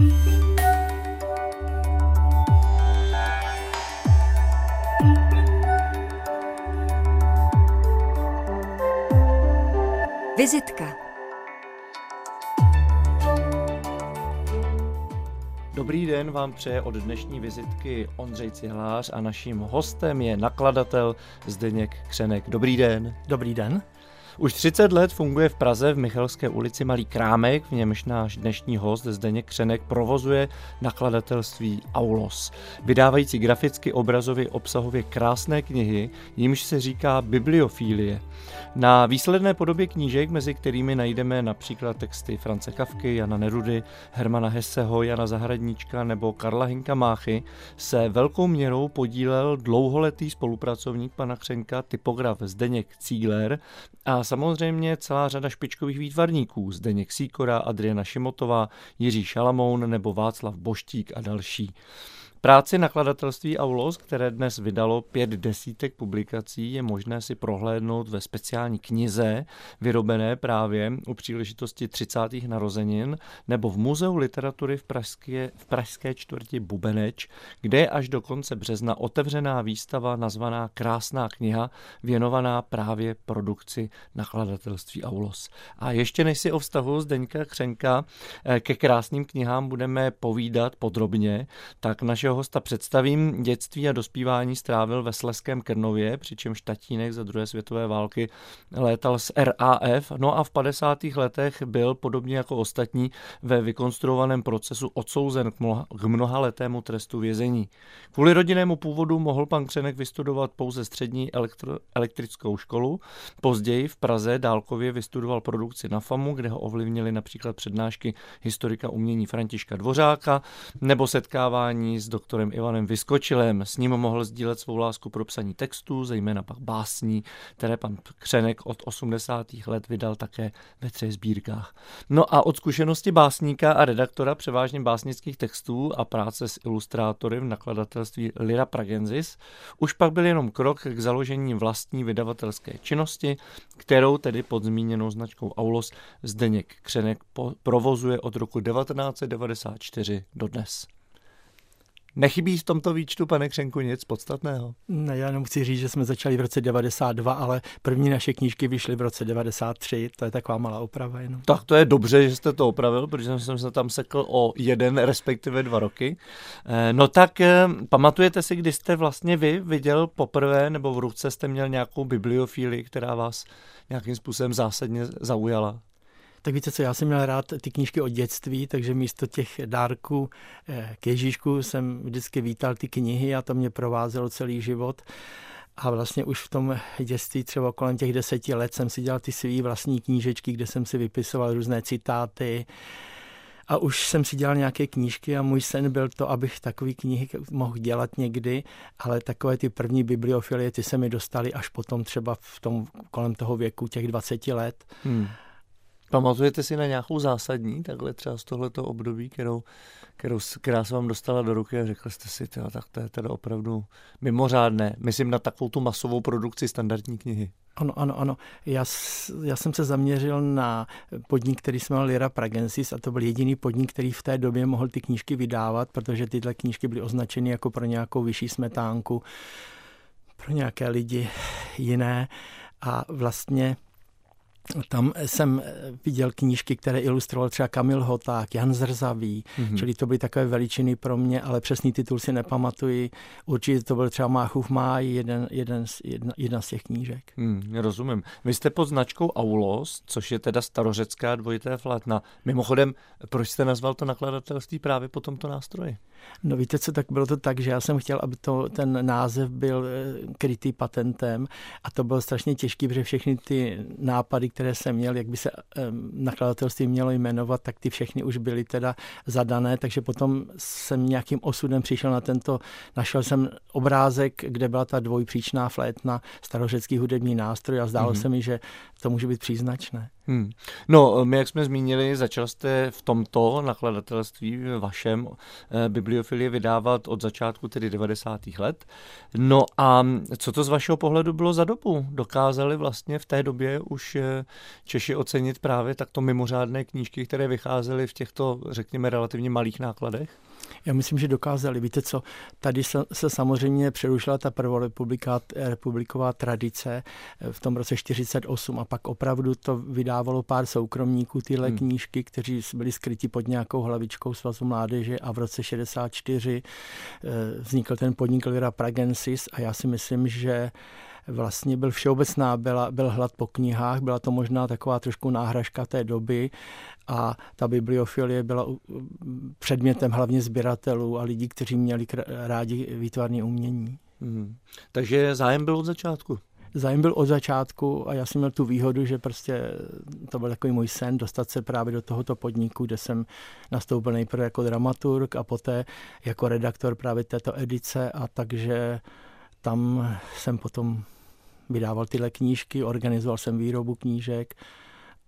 Vizitka Dobrý den vám přeje od dnešní vizitky Ondřej Cihlář a naším hostem je nakladatel Zdeněk Křenek. Dobrý den. Dobrý den. Už 30 let funguje v Praze v Michalské ulici Malý Krámek, v němž náš dnešní host Zdeněk Křenek provozuje nakladatelství Aulos, vydávající graficky, obrazově, obsahově krásné knihy, jimž se říká bibliofílie. Na výsledné podobě knížek, mezi kterými najdeme například texty France Kavky, Jana Nerudy, Hermana Hesseho, Jana Zahradníčka nebo Karla Hinka Máchy, se velkou měrou podílel dlouholetý spolupracovník pana Křenka, typograf Zdeněk Cíler a samozřejmě celá řada špičkových výtvarníků, Zdeněk Síkora, Adriana Šimotová, Jiří Šalamoun nebo Václav Boštík a další. Práci nakladatelství Aulos, které dnes vydalo pět desítek publikací, je možné si prohlédnout ve speciální knize, vyrobené právě u příležitosti 30. narozenin, nebo v Muzeu literatury v pražské, v pražské čtvrti Bubeneč, kde je až do konce března otevřená výstava nazvaná Krásná kniha, věnovaná právě produkci nakladatelství Aulos. A ještě než si o vztahu Zdeňka Křenka eh, ke krásným knihám budeme povídat podrobně, tak naše našeho hosta představím. Dětství a dospívání strávil ve Sleském Krnově, přičemž tatínek za druhé světové války létal z RAF. No a v 50. letech byl, podobně jako ostatní, ve vykonstruovaném procesu odsouzen k, mnoha, k mnohaletému trestu vězení. Kvůli rodinnému původu mohl pan Křenek vystudovat pouze střední elektro, elektrickou školu. Později v Praze dálkově vystudoval produkci na FAMu, kde ho ovlivnili například přednášky historika umění Františka Dvořáka nebo setkávání s doktorem Ivanem Vyskočilem. S ním mohl sdílet svou lásku pro psaní textů, zejména pak básní, které pan Křenek od 80. let vydal také ve třech sbírkách. No a od zkušenosti básníka a redaktora převážně básnických textů a práce s ilustrátory v nakladatelství Lyra Pragensis už pak byl jenom krok k založení vlastní vydavatelské činnosti, kterou tedy pod zmíněnou značkou Aulos Zdeněk Křenek provozuje od roku 1994 do dnes. Nechybí v tomto výčtu, pane Křenku, nic podstatného? Ne, já jenom chci říct, že jsme začali v roce 92, ale první naše knížky vyšly v roce 93, to je taková malá oprava jenom. Tak to je dobře, že jste to opravil, protože jsem se tam sekl o jeden, respektive dva roky. Eh, no tak eh, pamatujete si, kdy jste vlastně vy viděl poprvé, nebo v ruce jste měl nějakou bibliofíli, která vás nějakým způsobem zásadně zaujala? Tak víte co, já jsem měl rád ty knížky o dětství, takže místo těch dárků eh, k Ježíšku jsem vždycky vítal ty knihy a to mě provázelo celý život. A vlastně už v tom dětství, třeba kolem těch deseti let, jsem si dělal ty své vlastní knížečky, kde jsem si vypisoval různé citáty, a už jsem si dělal nějaké knížky a můj sen byl to, abych takové knihy mohl dělat někdy, ale takové ty první bibliofilie, ty se mi dostaly až potom třeba v tom, kolem toho věku těch 20 let. Hmm. Pamatujete si na nějakou zásadní, takhle třeba z tohoto období, kterou, kterou, která se vám dostala do ruky a řekl jste si, tyjo, tak to je teda opravdu mimořádné. Myslím na takovou tu masovou produkci standardní knihy. Ano, ano, ano. Já, já jsem se zaměřil na podnik, který se jmenoval Lira Pragensis a to byl jediný podnik, který v té době mohl ty knížky vydávat, protože tyhle knížky byly označeny jako pro nějakou vyšší smetánku, pro nějaké lidi jiné a vlastně tam jsem viděl knížky, které ilustroval třeba Kamil Hoták, Jan Zrzavý, mm-hmm. čili to byly takové veličiny pro mě, ale přesný titul si nepamatuji. Určitě to byl třeba Máchův máj, jeden, jeden z, jedna, jedna z těch knížek. Hmm, rozumím. Vy jste pod značkou Aulos, což je teda starořecká dvojité flatna. Mimochodem, proč jste nazval to nakladatelství právě po tomto nástroji? No víte co, tak bylo to tak, že já jsem chtěl, aby to, ten název byl eh, krytý patentem a to bylo strašně těžké, protože všechny ty nápady, které jsem měl, jak by se nakladatelství mělo jmenovat, tak ty všechny už byly teda zadané, takže potom jsem nějakým osudem přišel na tento, našel jsem obrázek, kde byla ta dvojpříčná flétna, starořecký hudební nástroj a zdálo mm-hmm. se mi, že to může být příznačné. Hmm. No, my, jak jsme zmínili, začal jste v tomto nakladatelství vašem eh, bibliofilie vydávat od začátku tedy 90. let. No a co to z vašeho pohledu bylo za dobu? Dokázali vlastně v té době už eh, Češi ocenit právě takto mimořádné knížky, které vycházely v těchto, řekněme, relativně malých nákladech? Já myslím, že dokázali. Víte co, tady se, se samozřejmě přerušila ta prvorepubliková tradice eh, v tom roce 48 a pak opravdu to vydávalo pár soukromníků tyhle hmm. knížky, kteří byli skryti pod nějakou hlavičkou Svazu mládeže a v roce 64 eh, vznikl ten podnik Lira Pragensis a já si myslím, že vlastně byl všeobecná, byla, byl hlad po knihách, byla to možná taková trošku náhražka té doby a ta bibliofilie byla předmětem hlavně sběratelů a lidí, kteří měli rádi výtvarné umění. Hmm. Takže zájem byl od začátku? Zájem byl od začátku a já jsem měl tu výhodu, že prostě to byl takový můj sen dostat se právě do tohoto podniku, kde jsem nastoupil nejprve jako dramaturg a poté jako redaktor právě této edice a takže tam jsem potom vydával tyhle knížky, organizoval jsem výrobu knížek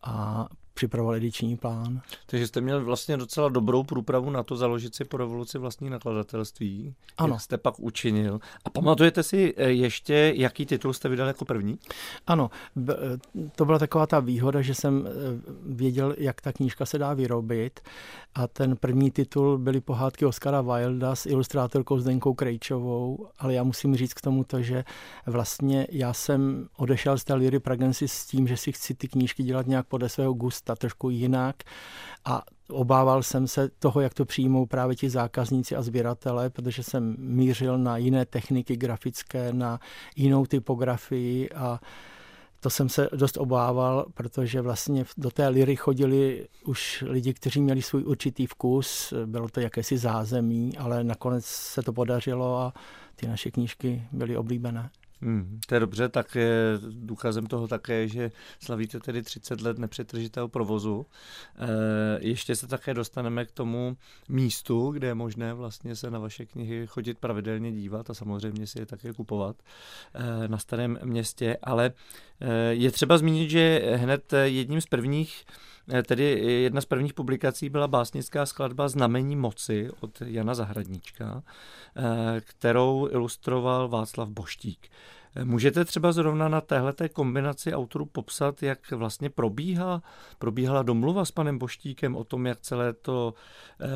a připravoval ediční plán. Takže jste měl vlastně docela dobrou průpravu na to založit si po revoluci vlastní nakladatelství. Ano. Jak jste pak učinil. A pamatujete si eh, ještě, jaký titul jste vydal jako první? Ano, eh, to byla taková ta výhoda, že jsem eh, věděl, jak ta knížka se dá vyrobit. A ten první titul byly pohádky Oscara Wilda s ilustrátorkou Zdenkou Krejčovou, ale já musím říct k tomu to, že vlastně já jsem odešel z té Liry Pragency s tím, že si chci ty knížky dělat nějak podle svého gusta, trošku jinak a obával jsem se toho, jak to přijmou právě ti zákazníci a sběratelé, protože jsem mířil na jiné techniky grafické, na jinou typografii a to jsem se dost obával, protože vlastně do té liry chodili už lidi, kteří měli svůj určitý vkus, bylo to jakési zázemí, ale nakonec se to podařilo a ty naše knížky byly oblíbené. Hmm, to je dobře, tak je důkazem toho také, že slavíte tedy 30 let nepřetržitého provozu. E, ještě se také dostaneme k tomu místu, kde je možné vlastně se na vaše knihy chodit pravidelně dívat a samozřejmě si je také kupovat e, na starém městě, ale e, je třeba zmínit, že hned jedním z prvních Tedy jedna z prvních publikací byla básnická skladba Znamení moci od Jana Zahradníčka, kterou ilustroval Václav Boštík. Můžete třeba zrovna na téhleté kombinaci autorů popsat, jak vlastně probíhá, probíhala domluva s panem Boštíkem o tom, jak celé to eh,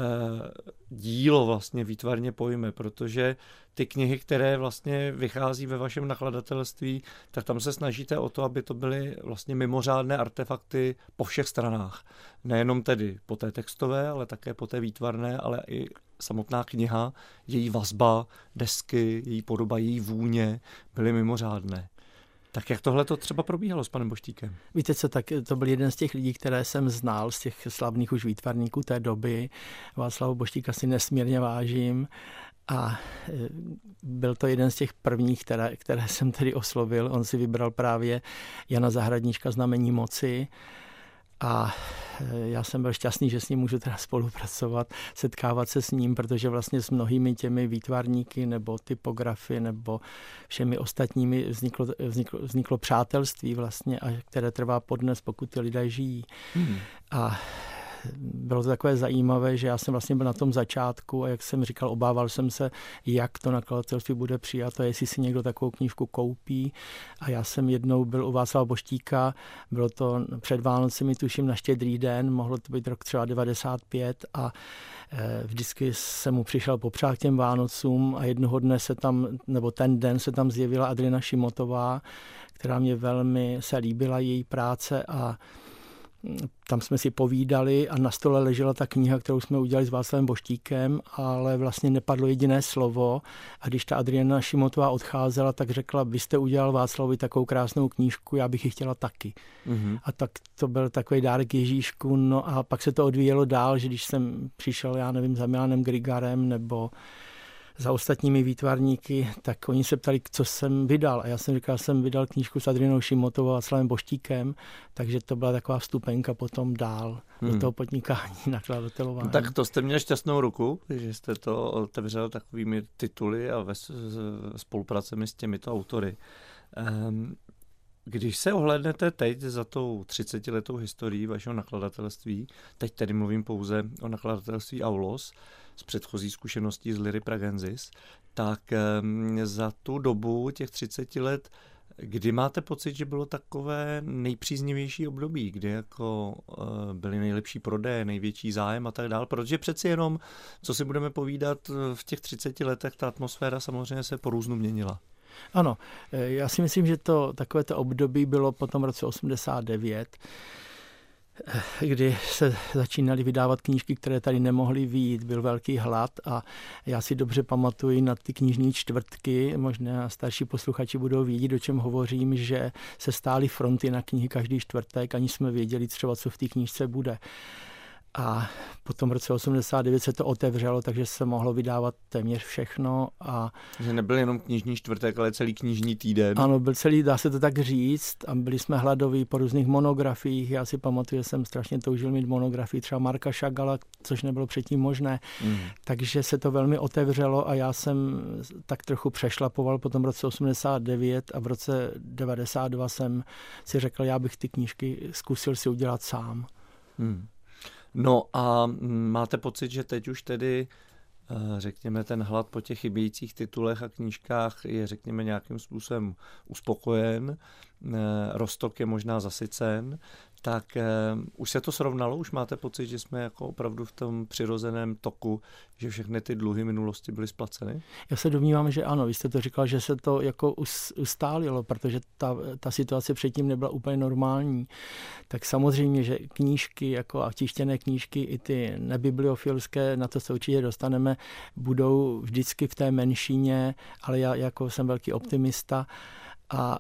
dílo vlastně výtvarně pojme, protože ty knihy, které vlastně vychází ve vašem nakladatelství, tak tam se snažíte o to, aby to byly vlastně mimořádné artefakty po všech stranách. Nejenom tedy po té textové, ale také po té výtvarné, ale i samotná kniha, její vazba, desky, její podoba, její vůně byly mimořádné. Tak jak tohle to třeba probíhalo s panem Boštíkem? Víte co, tak to byl jeden z těch lidí, které jsem znal, z těch slavných už výtvarníků té doby. Václavu Boštíka si nesmírně vážím. A e, byl to jeden z těch prvních, které, které jsem tedy oslovil. On si vybral právě Jana Zahradníčka Znamení moci a e, já jsem byl šťastný, že s ním můžu teda spolupracovat, setkávat se s ním, protože vlastně s mnohými těmi výtvarníky nebo typografy nebo všemi ostatními vzniklo, vzniklo, vzniklo přátelství vlastně, a které trvá podnes, pokud ty lidé žijí. Hmm. A bylo to takové zajímavé, že já jsem vlastně byl na tom začátku a jak jsem říkal, obával jsem se, jak to nakladatelství bude přijato, jestli si někdo takovou knížku koupí. A já jsem jednou byl u Václava Boštíka, bylo to před Vánocemi, tuším na štědrý den, mohlo to být rok třeba 95 a e, vždycky jsem mu přišel popřát k těm Vánocům a jednoho dne se tam, nebo ten den se tam zjevila Adriana Šimotová, která mě velmi se líbila její práce a tam jsme si povídali a na stole ležela ta kniha, kterou jsme udělali s Václavem Boštíkem, ale vlastně nepadlo jediné slovo. A když ta Adriana Šimotová odcházela, tak řekla, vy jste udělal Václavovi takovou krásnou knížku, já bych ji chtěla taky. Mm-hmm. A tak to byl takový dárek Ježíšku. No a pak se to odvíjelo dál, že když jsem přišel, já nevím, za Milanem Grigarem nebo za ostatními výtvarníky, tak oni se ptali, co jsem vydal. A já jsem říkal, že jsem vydal knížku s Adrianou Šimotovou a Slavem Boštíkem, takže to byla taková vstupenka potom dál hmm. do toho podnikání nakladatelování. Tak to jste měl šťastnou ruku, že jste to otevřel takovými tituly a ve spolupracemi s těmito autory. Um, když se ohlednete teď za tou 30 letou historií vašeho nakladatelství, teď tedy mluvím pouze o nakladatelství Aulos, z předchozí zkušeností z Liry Pragensis, tak za tu dobu těch 30 let Kdy máte pocit, že bylo takové nejpříznivější období, kdy jako uh, byly nejlepší prodeje, největší zájem a tak dále? Protože přeci jenom, co si budeme povídat, v těch 30 letech ta atmosféra samozřejmě se po různu měnila. Ano, eh, já si myslím, že to takovéto období bylo po tom roce 89, kdy se začínaly vydávat knížky, které tady nemohly výjít, byl velký hlad a já si dobře pamatuji na ty knižní čtvrtky, možná starší posluchači budou vědět, o čem hovořím, že se stály fronty na knihy každý čtvrtek, ani jsme věděli třeba, co v té knížce bude. A potom v roce 89 se to otevřelo, takže se mohlo vydávat téměř všechno. A že nebyl jenom knižní čtvrtek, ale celý knižní týden. Ano, byl celý, dá se to tak říct. A byli jsme hladoví po různých monografiích. Já si pamatuju, že jsem strašně toužil mít monografii třeba Marka Šagala, což nebylo předtím možné. Mm. Takže se to velmi otevřelo a já jsem tak trochu přešlapoval po tom roce 89 a v roce 92 jsem si řekl, já bych ty knížky zkusil si udělat sám. Mm. No a máte pocit, že teď už tedy eh, řekněme, ten hlad po těch chybějících titulech a knížkách je, řekněme, nějakým způsobem uspokojen, eh, Rostok je možná zasycen, tak eh, už se to srovnalo, už máte pocit, že jsme jako opravdu v tom přirozeném toku, že všechny ty dluhy minulosti byly splaceny? Já se domnívám, že ano. Vy jste to říkal, že se to jako ustálilo, protože ta, ta situace předtím nebyla úplně normální. Tak samozřejmě, že knížky jako a tištěné knížky, i ty nebibliofilské, na to se určitě dostaneme, budou vždycky v té menšině, ale já jako jsem velký optimista a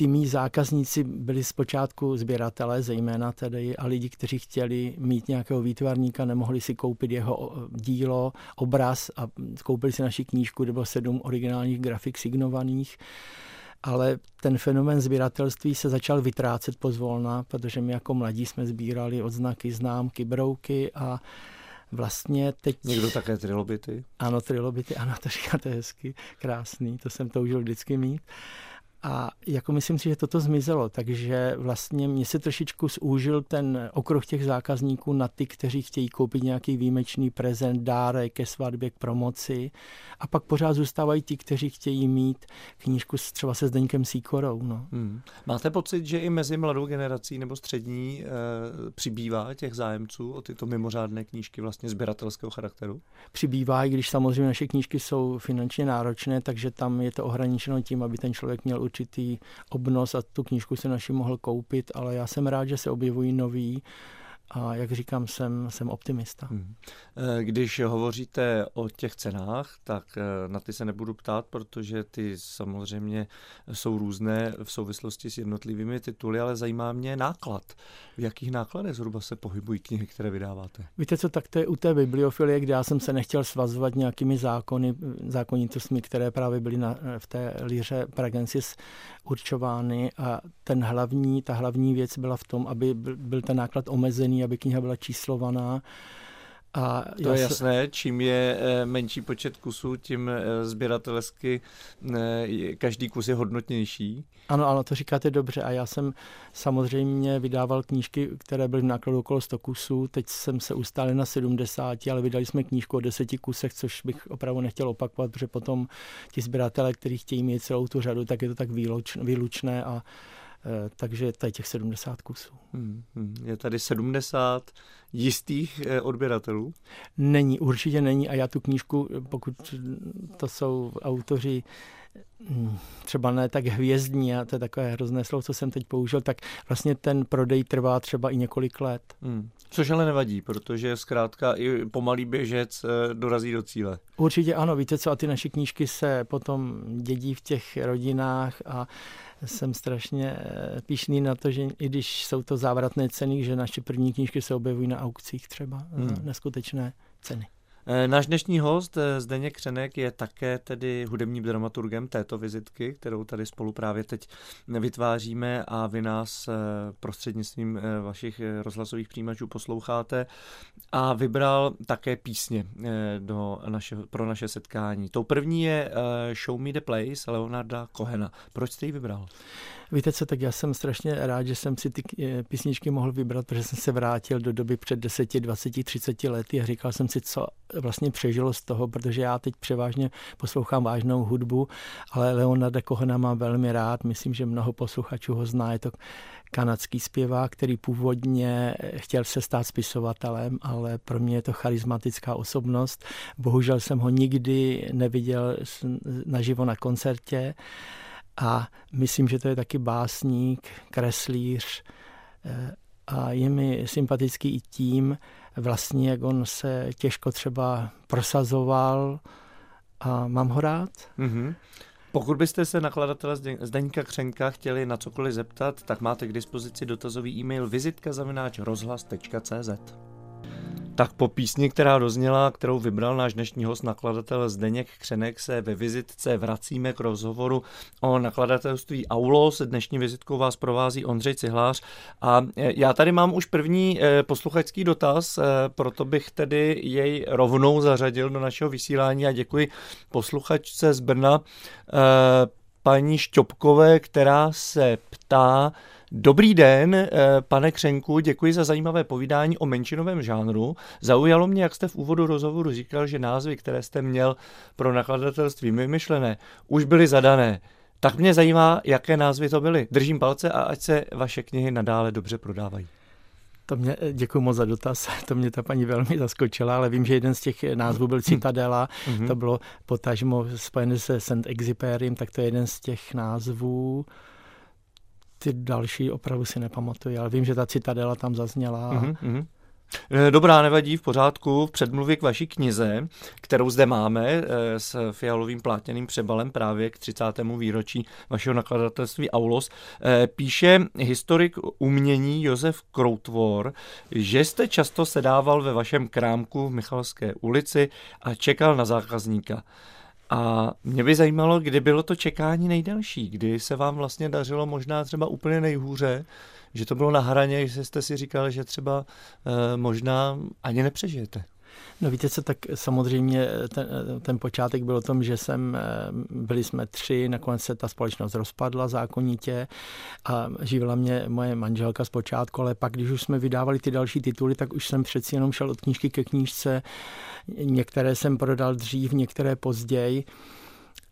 ty mý zákazníci byli zpočátku sběratelé, zejména tedy, a lidi, kteří chtěli mít nějakého výtvarníka, nemohli si koupit jeho dílo, obraz a koupili si naši knížku, kde bylo sedm originálních grafik signovaných ale ten fenomén sběratelství se začal vytrácet pozvolna, protože my jako mladí jsme sbírali odznaky, známky, brouky a vlastně teď... Někdo také trilobity? Ano, trilobity, ano, to říkáte hezky, krásný, to jsem toužil vždycky mít. A jako myslím si, že toto zmizelo, takže vlastně mě se trošičku zúžil ten okruh těch zákazníků na ty, kteří chtějí koupit nějaký výjimečný prezent, dárek ke svatbě, k promoci. A pak pořád zůstávají ti, kteří chtějí mít knížku třeba se Zdeňkem Síkorou. No. Hmm. Máte pocit, že i mezi mladou generací nebo střední e, přibývá těch zájemců o tyto mimořádné knížky vlastně sběratelského charakteru? Přibývá, i když samozřejmě naše knížky jsou finančně náročné, takže tam je to ohraničeno tím, aby ten člověk měl určitý obnos a tu knížku si naši mohl koupit, ale já jsem rád, že se objevují noví a jak říkám, jsem, jsem optimista. Hmm. Eh, když hovoříte o těch cenách, tak eh, na ty se nebudu ptát, protože ty samozřejmě jsou různé v souvislosti s jednotlivými tituly, ale zajímá mě náklad. V jakých nákladech zhruba se pohybují knihy, které vydáváte? Víte co, tak to je u té bibliofilie, kde já jsem se nechtěl svazovat nějakými zákony, zákonitostmi, které právě byly na, v té líře Pragensis určovány a ten hlavní, ta hlavní věc byla v tom, aby byl ten náklad omezený, aby kniha byla číslovaná. A to je jasné, čím je eh, menší počet kusů, tím eh, sběratelsky eh, každý kus je hodnotnější. Ano, ano, to říkáte dobře a já jsem samozřejmě vydával knížky, které byly v nákladu okolo 100 kusů, teď jsem se ustálil na 70, ale vydali jsme knížku o 10 kusech, což bych opravdu nechtěl opakovat, protože potom ti sběratelé, kteří chtějí mít celou tu řadu, tak je to tak výlučné a takže tady těch 70 kusů. Hmm, hmm. Je tady 70 jistých eh, odběratelů? Není, určitě není a já tu knížku, pokud to jsou autoři třeba ne tak hvězdní, a to je takové hrozné slovo, co jsem teď použil, tak vlastně ten prodej trvá třeba i několik let. Hmm. Což ale nevadí, protože zkrátka i pomalý běžec eh, dorazí do cíle. Určitě ano, víte co, a ty naše knížky se potom dědí v těch rodinách a jsem strašně eh, pišný na to, že i když jsou to závratné ceny, že naše první knížky se objevují na aukcích třeba hmm. neskutečné ceny. Eh, náš dnešní host eh, Zdeněk Křenek je také tedy hudebním dramaturgem této vizitky, kterou tady spolu právě teď vytváříme a vy nás eh, prostřednictvím vašich rozhlasových přijímačů posloucháte a vybral také písně do naše, pro naše setkání. Tou první je Show Me the Place Leonarda Kohena. Proč jste ji vybral? Víte co, tak já jsem strašně rád, že jsem si ty eh, písničky mohl vybrat, protože jsem se vrátil do doby před 10, 20, 30 lety a říkal jsem si, co vlastně přežilo z toho, protože já teď převážně poslouchám vážnou hudbu, ale Leonarda Kohena mám velmi rád, myslím, že mnoho posluchačů ho zná, je to kanadský zpěvák, který původně chtěl se stát spisovatelem, ale pro mě je to charismatická osobnost. Bohužel jsem ho nikdy neviděl naživo na koncertě a myslím, že to je taky básník, kreslíř eh, a je mi sympatický i tím, vlastně, jak on se těžko třeba prosazoval a mám ho rád. Mm-hmm. Pokud byste se nakladatele Zdeňka Křenka chtěli na cokoliv zeptat, tak máte k dispozici dotazový e-mail vizitka. Tak po písni, která dozněla, kterou vybral náš dnešní host, nakladatel Zdeněk Křenek, se ve vizitce vracíme k rozhovoru o nakladatelství Aulos. Dnešní vizitkou vás provází Ondřej Cihlář. A e, já tady mám už první e, posluchačský dotaz, e, proto bych tedy jej rovnou zařadil do našeho vysílání a děkuji posluchačce z Brna, paní Šťopkové, která se ptá, Dobrý den, eh, pane Křenku, děkuji za zajímavé povídání o menšinovém žánru. Zaujalo mě, jak jste v úvodu rozhovoru říkal, že názvy, které jste měl pro nakladatelství vymyšlené, už byly zadané. Tak mě zajímá, jaké názvy to byly. Držím palce a ať se vaše knihy nadále dobře prodávají. To mě, eh, děkuji moc za dotaz, to mě ta paní velmi zaskočila, ale vím, že jeden z těch názvů byl Citadela, mm-hmm. to bylo potažmo spojené se St. Exupérym, tak to je jeden z těch názvů ty další opravdu si nepamatuji, ale vím, že ta citadela tam zazněla. Mm-hmm. Dobrá, nevadí, v pořádku. V předmluvě k vaší knize, kterou zde máme eh, s fialovým plátněným přebalem právě k 30. výročí vašeho nakladatelství Aulos, eh, píše historik umění Josef Kroutvor, že jste často sedával ve vašem krámku v Michalské ulici a čekal na zákazníka. A mě by zajímalo, kdy bylo to čekání nejdelší, kdy se vám vlastně dařilo možná třeba úplně nejhůře, že to bylo na hraně, že jste si říkali, že třeba e, možná ani nepřežijete. No víte co, tak samozřejmě ten, ten počátek byl o tom, že jsem, eh, byli jsme tři, nakonec se ta společnost rozpadla zákonitě a živila mě moje manželka zpočátku, ale pak, když už jsme vydávali ty další tituly, tak už jsem přeci jenom šel od knížky ke knížce. Některé jsem prodal dřív, některé později.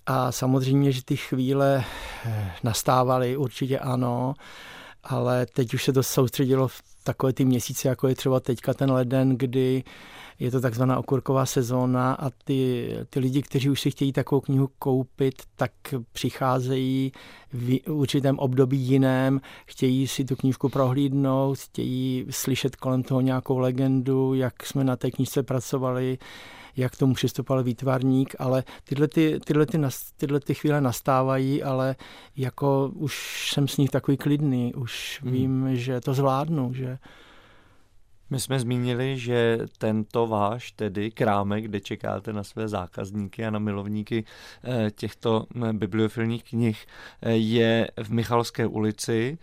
A samozřejmě, že ty chvíle eh, nastávaly, určitě ano, ale teď už se to soustředilo v takové ty měsíce, jako je třeba teďka ten leden, kdy je to takzvaná okurková sezóna a ty, ty lidi, kteří už si chtějí takovou knihu koupit, tak přicházejí v určitém období jiném, chtějí si tu knížku prohlídnout, chtějí slyšet kolem toho nějakou legendu, jak jsme na té knížce pracovali, jak tomu přistupoval výtvarník, ale tyhle, ty, tyhle, ty, tyhle ty chvíle nastávají, ale jako už jsem s nich takový klidný, už mm. vím, že to zvládnu, že my jsme zmínili, že tento váš tedy krámek, kde čekáte na své zákazníky a na milovníky eh, těchto eh, bibliofilních knih, eh, je v Michalské ulici.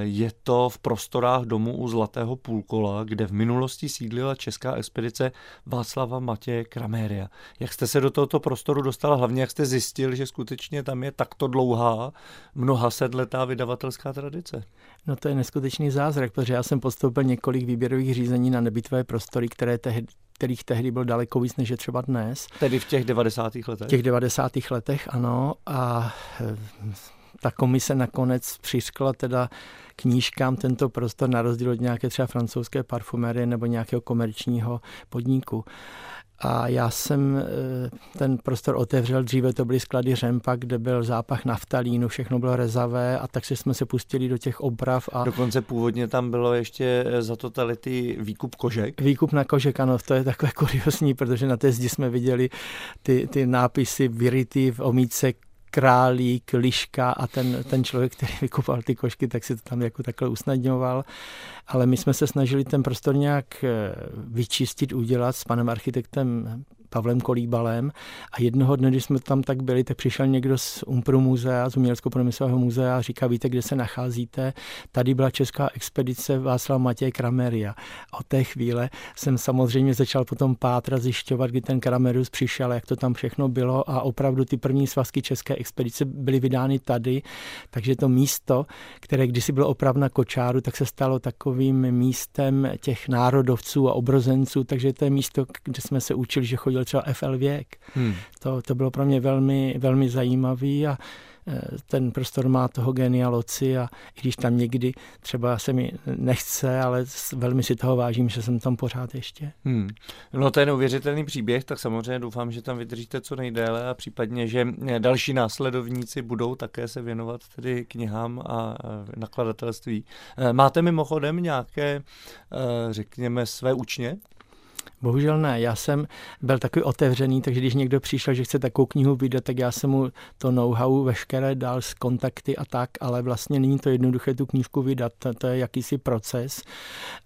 Je to v prostorách domu u Zlatého půlkola, kde v minulosti sídlila česká expedice Václava Matěje Kraméria. Jak jste se do tohoto prostoru dostala, hlavně jak jste zjistil, že skutečně tam je takto dlouhá, mnoha sedletá vydavatelská tradice? No to je neskutečný zázrak, protože já jsem postoupil několik výběrových řízení na nebytvé prostory, které tehdy kterých tehdy byl daleko víc, než je třeba dnes. Tedy v těch 90. letech? V těch 90. letech, ano. A eh, ta komise nakonec přiškla teda knížkám tento prostor na rozdíl od nějaké třeba francouzské parfumerie nebo nějakého komerčního podniku. A já jsem eh, ten prostor otevřel, dříve to byly sklady řempa, kde byl zápach naftalínu, všechno bylo rezavé a tak jsme se pustili do těch oprav. A... Dokonce původně tam bylo ještě eh, za totality výkup kožek. Výkup na kožek, ano, to je takové kuriosní, protože na té zdi jsme viděli ty, ty nápisy vyrytý v omíce králík, liška a ten, ten člověk, který vykupoval ty košky, tak si to tam jako takhle usnadňoval. Ale my jsme se snažili ten prostor nějak eh, vyčistit, udělat s panem architektem Pavlem Kolíbalem a jednoho dne, když jsme tam tak byli, tak přišel někdo z Umpru muzea, z Umělecko-promyslového muzea a říká, víte, kde se nacházíte? Tady byla česká expedice Václav Matěj Krameria. Od té chvíle jsem samozřejmě začal potom pátrat, zjišťovat, kdy ten Kramerius přišel, jak to tam všechno bylo a opravdu ty první svazky české expedice byly vydány tady, takže to místo, které kdysi bylo opravdu na Kočáru, tak se stalo takovým místem těch národovců a obrozenců, takže to je místo, kde jsme se učili, že chodil třeba FL Věk. Hmm. To, to bylo pro mě velmi, velmi zajímavý a Eh, ten prostor má toho genia loci a i když tam někdy třeba se mi nechce, ale velmi si toho vážím, že jsem tam pořád ještě. Hmm. No to je neuvěřitelný příběh, tak samozřejmě doufám, že tam vydržíte co nejdéle a případně, že další následovníci budou také se věnovat tedy knihám a nakladatelství. Eh, máte mimochodem nějaké, eh, řekněme, své učně? Bohužel ne, já jsem byl takový otevřený, takže když někdo přišel, že chce takovou knihu vydat, tak já jsem mu to know-how veškeré dal z kontakty a tak, ale vlastně není to jednoduché tu knížku vydat, to, je jakýsi proces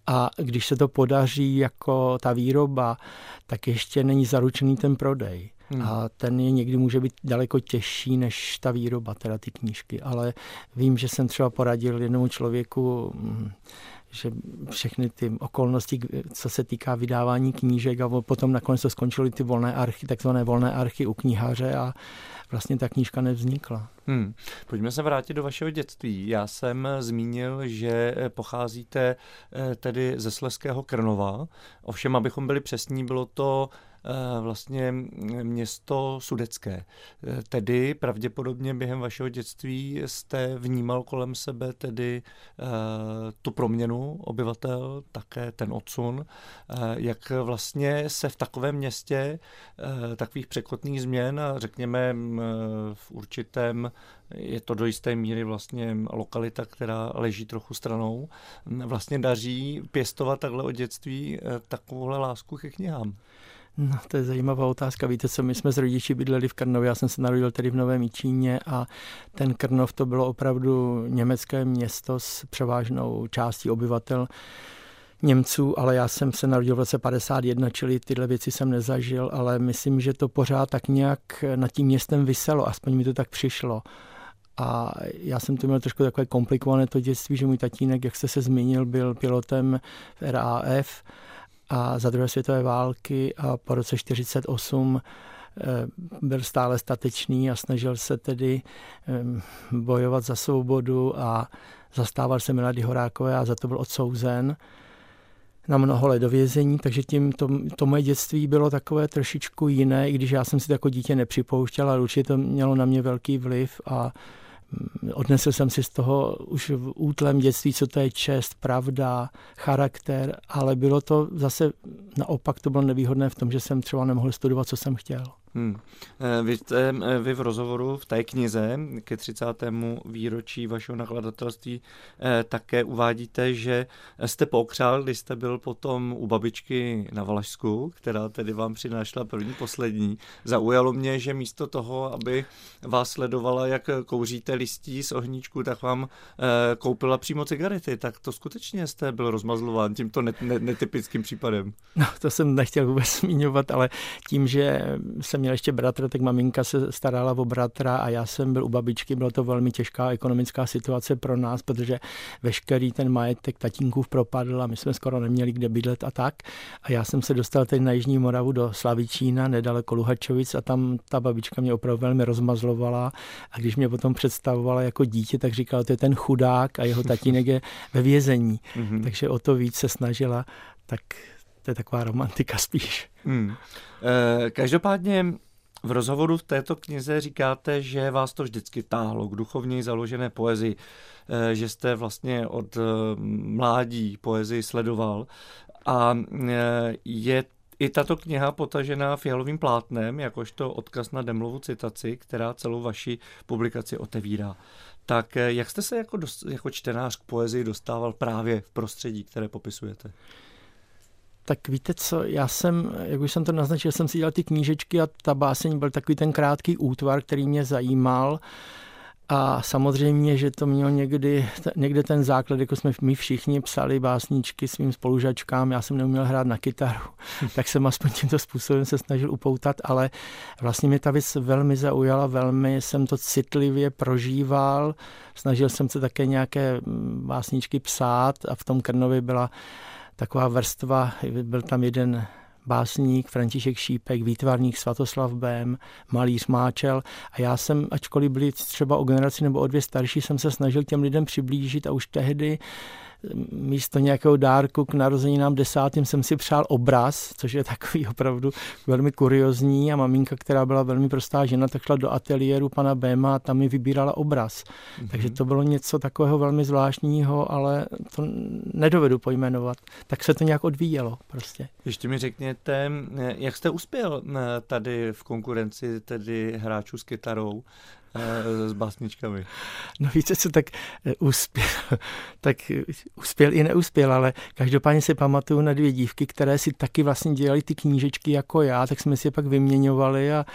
a když se to podaří jako ta výroba, tak ještě není zaručený ten prodej. Hmm. A ten je někdy může být daleko těžší než ta výroba, teda ty knížky. Ale vím, že jsem třeba poradil jednomu člověku, hm, že všechny ty okolnosti, co se týká vydávání knížek a potom nakonec to skončily ty volné archy, takzvané volné archy u knihaře a vlastně ta knížka nevznikla. Hmm. Pojďme se vrátit do vašeho dětství. Já jsem zmínil, že pocházíte eh, tedy ze Sleského Krnova. Ovšem, abychom byli přesní, bylo to Eh, vlastně město sudecké. Eh, tedy pravděpodobně během vašeho dětství jste vnímal kolem sebe tedy eh, tu proměnu obyvatel, také ten odsun, jak vlastně se v takovém městě takových překotných změn a řekněme v určitém je to do jisté míry vlastně lokalita, která leží trochu stranou, vlastně daří pěstovat takhle od dětství takovouhle lásku ke knihám. No, to je zajímavá otázka. Víte co, my jsme s rodiči bydleli v Krnově, já jsem se narodil tedy v Novém Jičíně a ten Krnov to bylo opravdu německé město s převážnou částí obyvatel Němců, ale já jsem se narodil v roce 51, čili tyhle věci jsem nezažil, ale myslím, že to pořád tak nějak nad tím městem vyselo, aspoň mi to tak přišlo. A já jsem to měl trošku takové komplikované to dětství, že můj tatínek, jak jste se zmínil, byl pilotem v RAF a za druhé světové války a po roce 1948 eh, byl stále statečný a snažil se tedy bojovat za svobodu a zastával se Milady Horákové a za to byl odsouzen na mnoho let do vězení, takže tím to, to moje dětství bylo takové trošičku jiné, i když já jsem si to jako dítě nepřipouštěl, ale určitě to mělo na mě velký vliv a odnesl jsem si z toho už v útlém dětství, co to je čest, pravda, charakter, ale bylo to zase naopak, to bylo nevýhodné v tom, že jsem třeba nemohl studovat, co jsem chtěl. Hmm. Eh, vy, jste, eh, vy v rozhovoru v té knize ke 30. výročí vašeho nakladatelství eh, také uvádíte, že jste pokřál, když jste byl potom u babičky na Valašsku, která tedy vám přinášela první poslední. Zaujalo mě, že místo toho, aby vás sledovala, jak kouříte listí z ohníčku, tak vám koupila přímo cigarety. Tak to skutečně jste byl rozmazlován tímto netypickým případem. No, to jsem nechtěl vůbec zmiňovat, ale tím, že jsem měl ještě bratra, tak maminka se starala o bratra a já jsem byl u babičky. Byla to velmi těžká ekonomická situace pro nás, protože veškerý ten majetek tatínkův propadl a my jsme skoro neměli kde bydlet a tak. A já jsem se dostal teď na Jižní Moravu do Slavičína, nedaleko Luhačovic a tam ta babička mě opravdu velmi rozmazlovala a když mě potom představovala jako dítě, tak říkala, to je ten chudák a jeho tatínek je ve vězení. Mm-hmm. Takže o to víc se snažila, tak to je taková romantika spíš. Hmm. E, každopádně v rozhovoru v této knize říkáte, že vás to vždycky táhlo k duchovně založené poezii, e, že jste vlastně od e, mládí poezii sledoval a je i tato kniha potažená fialovým plátnem, jakožto odkaz na Demlovu citaci, která celou vaši publikaci otevírá. Tak jak jste se jako, jako čtenář k poezii dostával právě v prostředí, které popisujete? Tak víte co, já jsem, jak už jsem to naznačil, jsem si dělal ty knížečky a ta báseň byl takový ten krátký útvar, který mě zajímal. A samozřejmě, že to mělo někdy, někde ten základ, jako jsme my všichni psali básničky svým spolužačkám, já jsem neuměl hrát na kytaru, tak jsem aspoň tímto způsobem se snažil upoutat, ale vlastně mě ta věc velmi zaujala, velmi jsem to citlivě prožíval, snažil jsem se také nějaké mm, básničky psát a v tom Krnovi byla taková vrstva, byl tam jeden básník František Šípek, výtvarník Svatoslav Bém, malíř Máčel a já jsem, ačkoliv byli třeba o generaci nebo o dvě starší, jsem se snažil těm lidem přiblížit a už tehdy místo nějakého dárku k narozeninám desátým jsem si přál obraz, což je takový opravdu velmi kuriozní a maminka, která byla velmi prostá žena, tak šla do ateliéru pana Béma a tam mi vybírala obraz. Mm-hmm. Takže to bylo něco takového velmi zvláštního, ale to nedovedu pojmenovat. Tak se to nějak odvíjelo prostě. Ještě mi řekněte, jak jste uspěl eh, tady v konkurenci tedy hráčů s kytarou? S básničkami. No víte co, tak uspěl, tak uspěl i neuspěl, ale každopádně si pamatuju na dvě dívky, které si taky vlastně dělali ty knížečky jako já, tak jsme si je pak vyměňovali a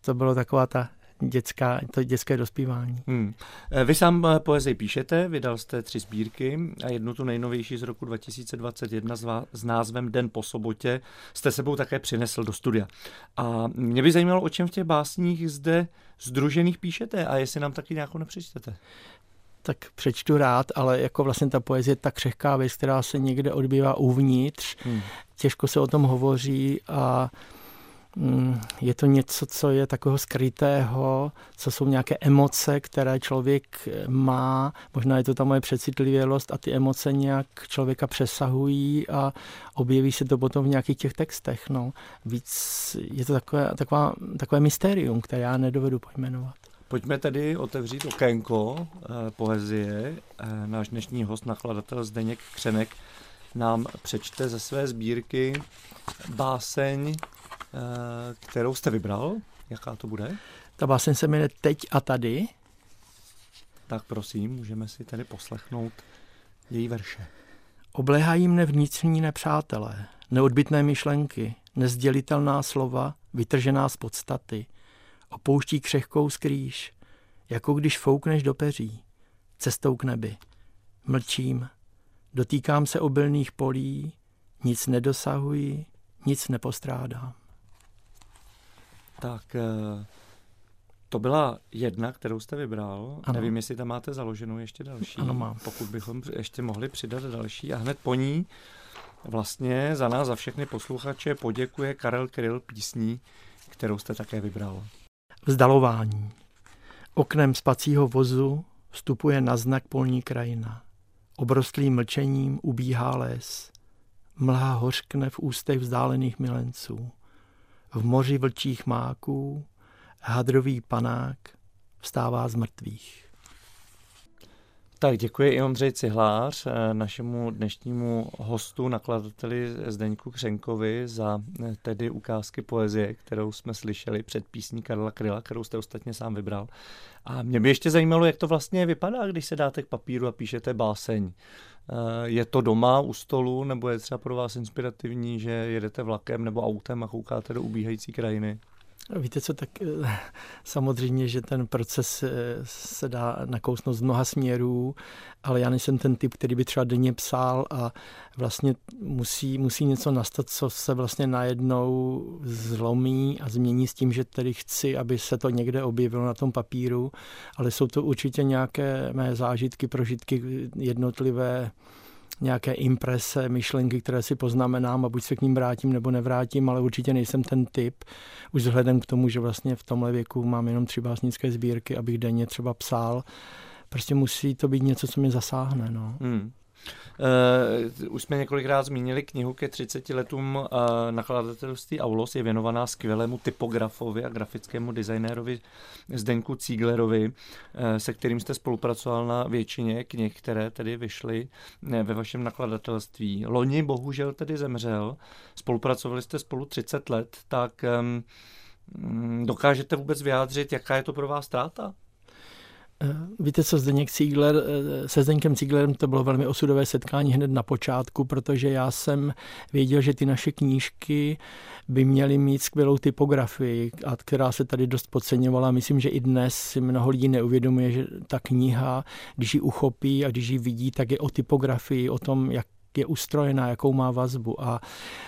to bylo taková ta dětská, to dětské dospívání. Hmm. Eh, vy sám eh, poezii píšete, vydal jste tři sbírky a jednu tu nejnovější z roku 2021 s názvem Den po sobotě jste sebou také přinesl do studia. A mě by zajímalo, o čem v těch básních zde združených píšete a jestli nám taky nějakou nepřečtete tak přečtu rád, ale jako vlastně ta poezie je tak křehká věc, která se někde odbývá uvnitř, hmm. těžko se o tom hovoří a je to něco, co je takového skrytého, co jsou nějaké emoce, které člověk má. Možná je to ta moje přecitlivělost a ty emoce nějak člověka přesahují a objeví se to potom v nějakých těch textech. No. Víc je to takové, taková, takové mystérium, které já nedovedu pojmenovat. Pojďme tedy otevřít okénko eh, poezie. Eh, náš dnešní host, nakladatel Zdeněk Křenek, nám přečte ze své sbírky báseň Eh, kterou jste vybral. Jaká to bude? Ta báseň se jmenuje Teď a tady. Tak prosím, můžeme si tady poslechnout její verše. Obléhají mne vnitřní nepřátelé, neodbitné myšlenky, nezdělitelná slova, vytržená z podstaty. Opouští křehkou skrýž, jako když foukneš do peří, cestou k nebi. Mlčím, dotýkám se obilných polí, nic nedosahuji, nic nepostrádám. Tak eh, to byla jedna, kterou jste vybral. Ano. Nevím, jestli tam máte založenou ještě další. Ano, mám. Pokud bychom ještě mohli přidat další. A hned po ní vlastně za nás, za všechny posluchače poděkuje Karel Kryl písní, kterou jste také vybral. Vzdalování. Oknem spacího vozu vstupuje na znak polní krajina. Obrostlým mlčením ubíhá les. Mlha hořkne v ústech vzdálených milenců v moři vlčích máků hadrový panák vstává z mrtvých. Tak děkuji i Ondřej Cihlář, eh, našemu dnešnímu hostu, nakladateli Zdeňku Křenkovi za eh, tedy ukázky poezie, kterou jsme slyšeli před písní Karla Kryla, kterou jste ostatně sám vybral. A mě by ještě zajímalo, jak to vlastně vypadá, když se dáte k papíru a píšete báseň. Eh, je to doma u stolu, nebo je třeba pro vás inspirativní, že jedete vlakem nebo autem a koukáte do ubíhající krajiny? Víte co, tak eh, samozřejmě, že ten proces eh, se dá nakousnout z mnoha směrů, ale já nejsem ten typ, který by třeba denně psal a vlastně musí, musí něco nastat, co se vlastně najednou zlomí a změní s tím, že tedy chci, aby se to někde objevilo na tom papíru, ale jsou to určitě nějaké mé zážitky, prožitky jednotlivé, nějaké imprese, myšlenky, které si poznamenám a buď se k ním vrátím nebo nevrátím, ale určitě nejsem ten typ. Už vzhledem k tomu, že vlastně v tomhle věku mám jenom tři básnické sbírky, abych denně třeba psal. Prostě musí to být něco, co mě zasáhne. No. Hmm. Uh, už jsme několikrát zmínili knihu ke 30 letům uh, nakladatelství Aulos, je věnovaná skvělému typografovi a grafickému designérovi Zdenku Cíglerovi, uh, se kterým jste spolupracoval na většině knih, které tedy vyšly ne, ve vašem nakladatelství. Loni bohužel tedy zemřel, spolupracovali jste spolu 30 let, tak um, dokážete vůbec vyjádřit, jaká je to pro vás ztráta? Eh, víte co, Zdeněk Ziegler, eh, se Zdeňkem Zieglerem to bylo velmi osudové setkání hned na počátku, protože já jsem věděl, že ty naše knížky by měly mít skvělou typografii, a která se tady dost podceňovala. Myslím, že i dnes si mnoho lidí neuvědomuje, že ta kniha, když ji uchopí a když ji vidí, tak je o typografii, o tom, jak je ustrojená, jakou má vazbu. A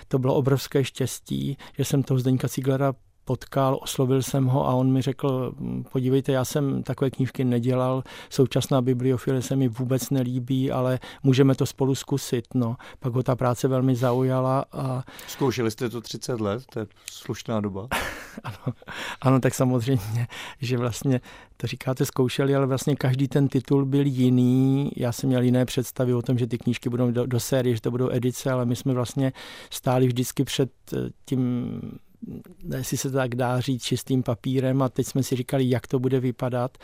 to bylo obrovské štěstí, že jsem toho Zdeňka Ziglera potkal, oslovil jsem ho a on mi řekl, podívejte, já jsem takové knížky nedělal, současná bibliofilie se mi vůbec nelíbí, ale můžeme to spolu zkusit. No. Pak ho ta práce velmi zaujala. A... Zkoušeli jste to 30 let, to je slušná doba. ano, ano, tak samozřejmě, že vlastně to říkáte zkoušeli, ale vlastně každý ten titul byl jiný. Já jsem měl jiné představy o tom, že ty knížky budou do, do série, že to budou edice, ale my jsme vlastně stáli vždycky před eh, tím jestli se to tak dá říct, čistým papírem a teď jsme si říkali, jak to bude vypadat.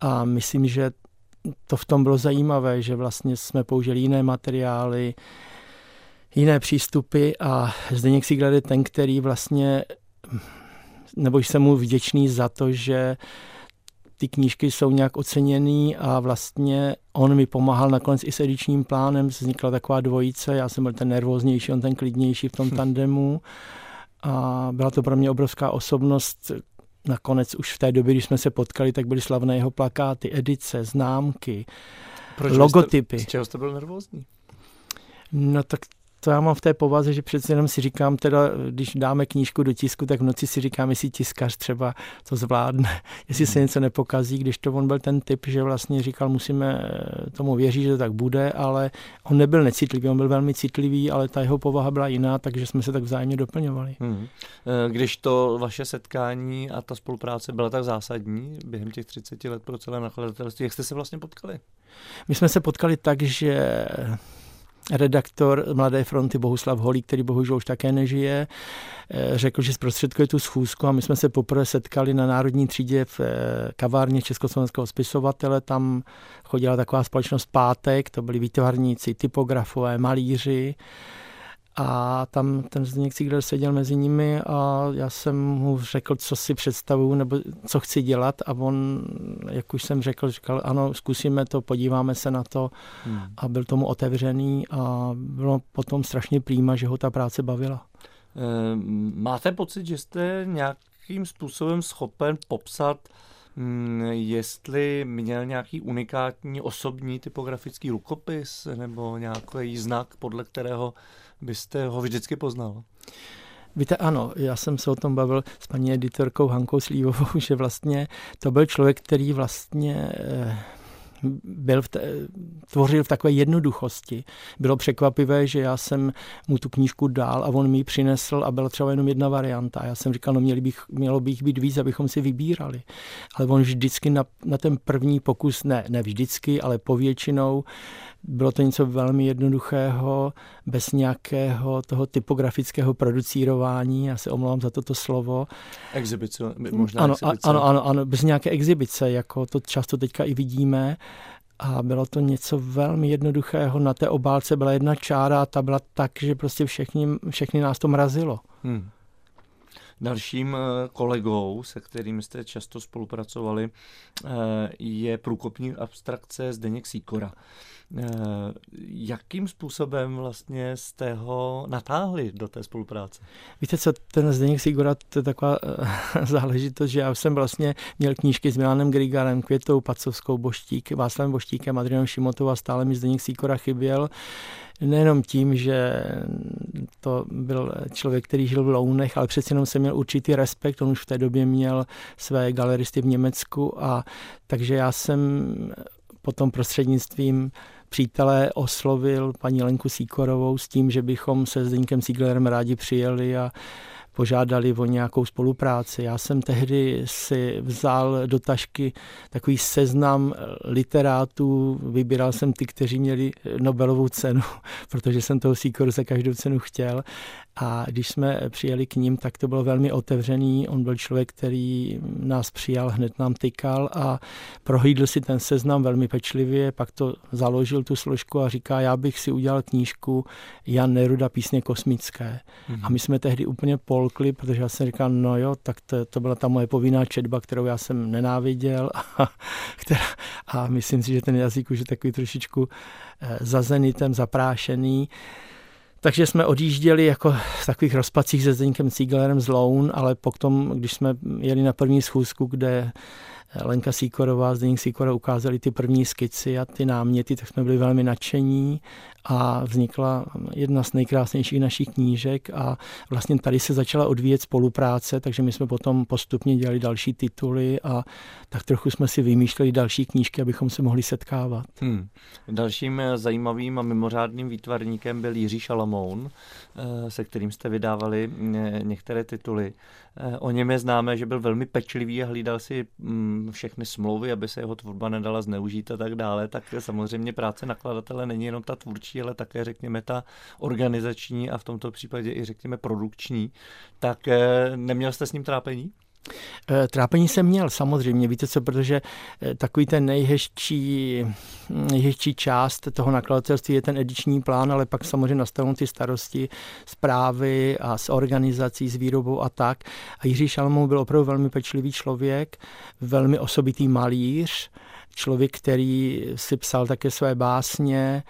A myslím, že to v tom bylo zajímavé, že vlastně jsme použili jiné materiály, jiné přístupy a Zdeněk Sigler je ten, který vlastně, nebo jsem mu vděčný za to, že ty knížky jsou nějak oceněný a vlastně on mi pomáhal nakonec i s edičním plánem, vznikla taková dvojice, já jsem byl ten nervóznější, on ten klidnější v tom tandemu a byla to pro mě obrovská osobnost. Nakonec už v té době, když jsme se potkali, tak byly slavné jeho plakáty, edice, známky, Proč logotypy. Jste, z čeho jste byl nervózní? No tak to já mám v té povaze, že přece jenom si říkám, teda, když dáme knížku do tisku, tak v noci si říkám, jestli tiskař třeba to zvládne, jestli se hmm. něco nepokazí, když to on byl ten typ, že vlastně říkal, musíme tomu věřit, že to tak bude, ale on nebyl necitlivý, on byl velmi citlivý, ale ta jeho povaha byla jiná, takže jsme se tak vzájemně doplňovali. Hmm. Eh, když to vaše setkání a ta spolupráce byla tak zásadní během těch 30 let pro celé nakladatelství, jak jste se vlastně potkali? My jsme se potkali tak, že redaktor Mladé fronty Bohuslav Holík, který bohužel už také nežije, eh, řekl, že zprostředkuje tu schůzku a my jsme se poprvé setkali na Národní třídě v eh, kavárně Československého spisovatele. Tam chodila taková společnost Pátek, to byli výtvarníci, typografové, malíři a tam ten Zdeněk Cigler seděl mezi nimi a já jsem mu řekl, co si představuju nebo co chci dělat a on, jak už jsem řekl, říkal, ano, zkusíme to, podíváme se na to hmm. a byl tomu otevřený a bylo potom strašně prýma, že ho ta práce bavila. E, máte pocit, že jste nějakým způsobem schopen popsat jestli měl nějaký unikátní osobní typografický rukopis nebo nějaký znak, podle kterého byste ho vždycky poznal? Víte, ano, já jsem se o tom bavil s paní editorkou Hankou Slívovou, že vlastně to byl člověk, který vlastně eh, byl v te, tvořil v takové jednoduchosti. Bylo překvapivé, že já jsem mu tu knížku dal a on mi ji přinesl a byla třeba jenom jedna varianta. Já jsem říkal, no měli bych, mělo bych být víc, abychom si vybírali. Ale on vždycky na, na ten první pokus, ne, ne vždycky, ale povětšinou, bylo to něco velmi jednoduchého, bez nějakého toho typografického producírování, já se omlouvám za toto slovo. Exibice, možná ano, exibice. Ano, ano, ano, bez nějaké exibice, jako to často teďka i vidíme. A bylo to něco velmi jednoduchého. Na té obálce byla jedna čára a ta byla tak, že prostě všechny, všechny nás to mrazilo. Hmm. Dalším eh, kolegou, se kterým jste často spolupracovali, eh, je průkopní abstrakce Zdeněk Sýkora. Eh, jakým způsobem vlastně jste ho natáhli do té spolupráce? Víte co, ten Zdeněk Sigura, to je taková záležitost, že já jsem vlastně měl knížky s Milanem Grigarem, Květou Pacovskou, Boštík, Václavem Boštíkem, Adrianem Šimotovou a stále mi Zdeněk Sigura chyběl nejenom tím, že to byl člověk, který žil v Lounech, ale přeci jenom jsem měl určitý respekt. On už v té době měl své galeristy v Německu a takže já jsem potom prostřednictvím přítele oslovil paní Lenku Síkorovou s tím, že bychom se Zdeňkem Siglerem rádi přijeli a požádali o nějakou spolupráci. Já jsem tehdy si vzal do tašky takový seznam literátů, vybíral jsem ty, kteří měli Nobelovou cenu, protože jsem toho Sikoru za každou cenu chtěl a když jsme přijeli k ním, tak to bylo velmi otevřený. On byl člověk, který nás přijal, hned nám tykal a prohlídl si ten seznam velmi pečlivě, pak to založil tu složku a říká, já bych si udělal knížku Jan Neruda písně kosmické. Mm-hmm. A my jsme tehdy úplně pol polkli, protože já jsem říkal, no jo, tak to, to byla ta moje povinná četba, kterou já jsem nenáviděl a, která, a myslím si, že ten jazyk už je takový trošičku eh, za zenitem, zaprášený. Takže jsme odjížděli jako v takových rozpacích se Zdeňkem Cíglerem z Loun, ale potom, když jsme jeli na první schůzku, kde Lenka Sýkorová, Zdeněk Sýkora ukázali ty první skici a ty náměty, tak jsme byli velmi nadšení a vznikla jedna z nejkrásnějších našich knížek a vlastně tady se začala odvíjet spolupráce, takže my jsme potom postupně dělali další tituly a tak trochu jsme si vymýšleli další knížky, abychom se mohli setkávat. Hmm. Dalším zajímavým a mimořádným výtvarníkem byl Jiří Šalamoun, eh, se kterým jste vydávali eh, některé tituly. Eh, o něm je známé, že byl velmi pečlivý a hlídal si mm, všechny smlouvy, aby se jeho tvorba nedala zneužít a tak dále. Tak samozřejmě práce nakladatele není jenom ta tvůrčí, ale také řekněme ta organizační a v tomto případě i řekněme produkční. Tak eh, neměl jste s ním trápení? Eh, trápení jsem měl samozřejmě, víte co, protože eh, takový ten nejhezčí, nejhezčí část toho nakladatelství je ten ediční plán, ale pak samozřejmě nastanou ty starosti zprávy a s organizací, s výrobou a tak. A Jiří Šalmou byl opravdu velmi pečlivý člověk, velmi osobitý malíř, člověk, který si psal také své básně,